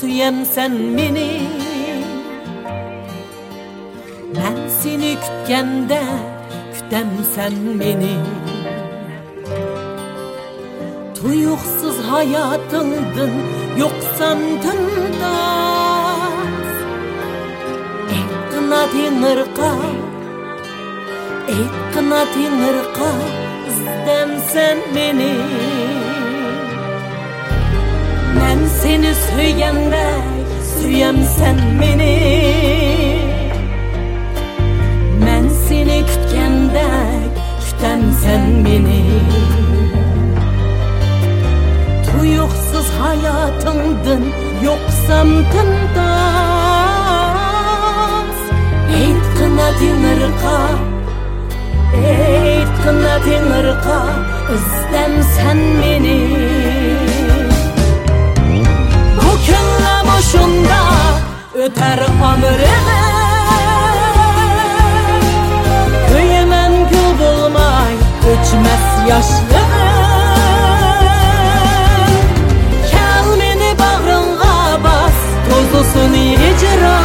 Süyemsen meni Ben seni kütkende Kütemsen meni Tuyuksuz hayatındın Yoksan tındas Ekna dinirka Ekna dinirka İzdemsen meni Ben seni süyende Süyemsen meni Ben seni kütkende Kütemsen meni Tuyuksuz hayatımdın Yoksam tındas Eyt kına dinirka Eyt kına dinirka İzdem sen beni. Bu Öter ömrüme. Köyümen gül bulmay Öçmez yaşlığım Kel meni bağrınğa bas Tozusun hicran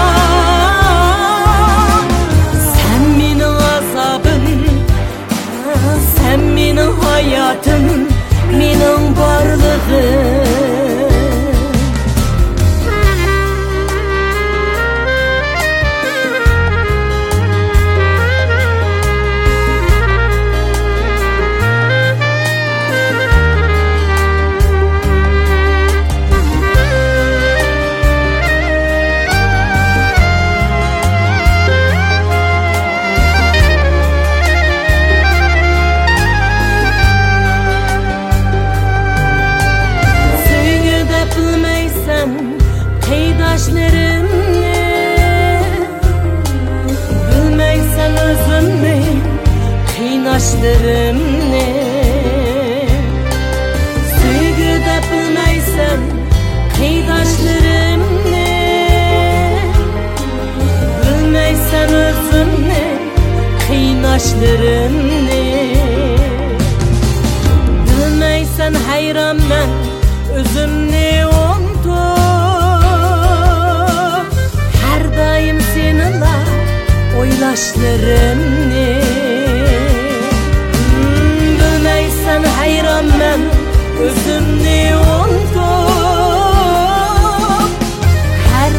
Sen minin azabın Sen minin hayatın Peydaşlarını Bilmeysen özünü Kıynaşlarını Seni de bilmeysen Peydaşlarını Bilmeysen özünü Kıynaşlarını Bilmeysen hayran ben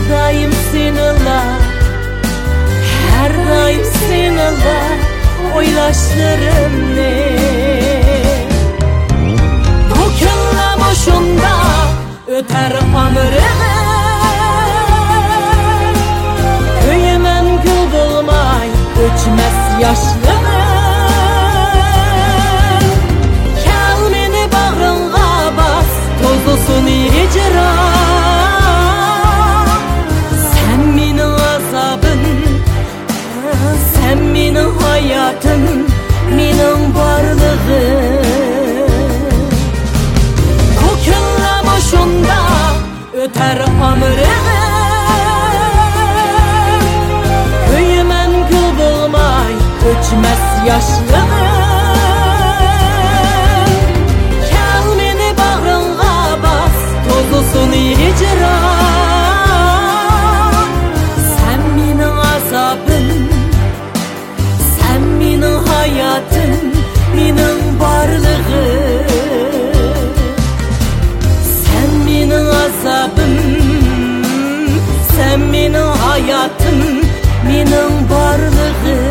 Her daim seninle Her daim seninle oylaşlarımni Bu e não borda rede.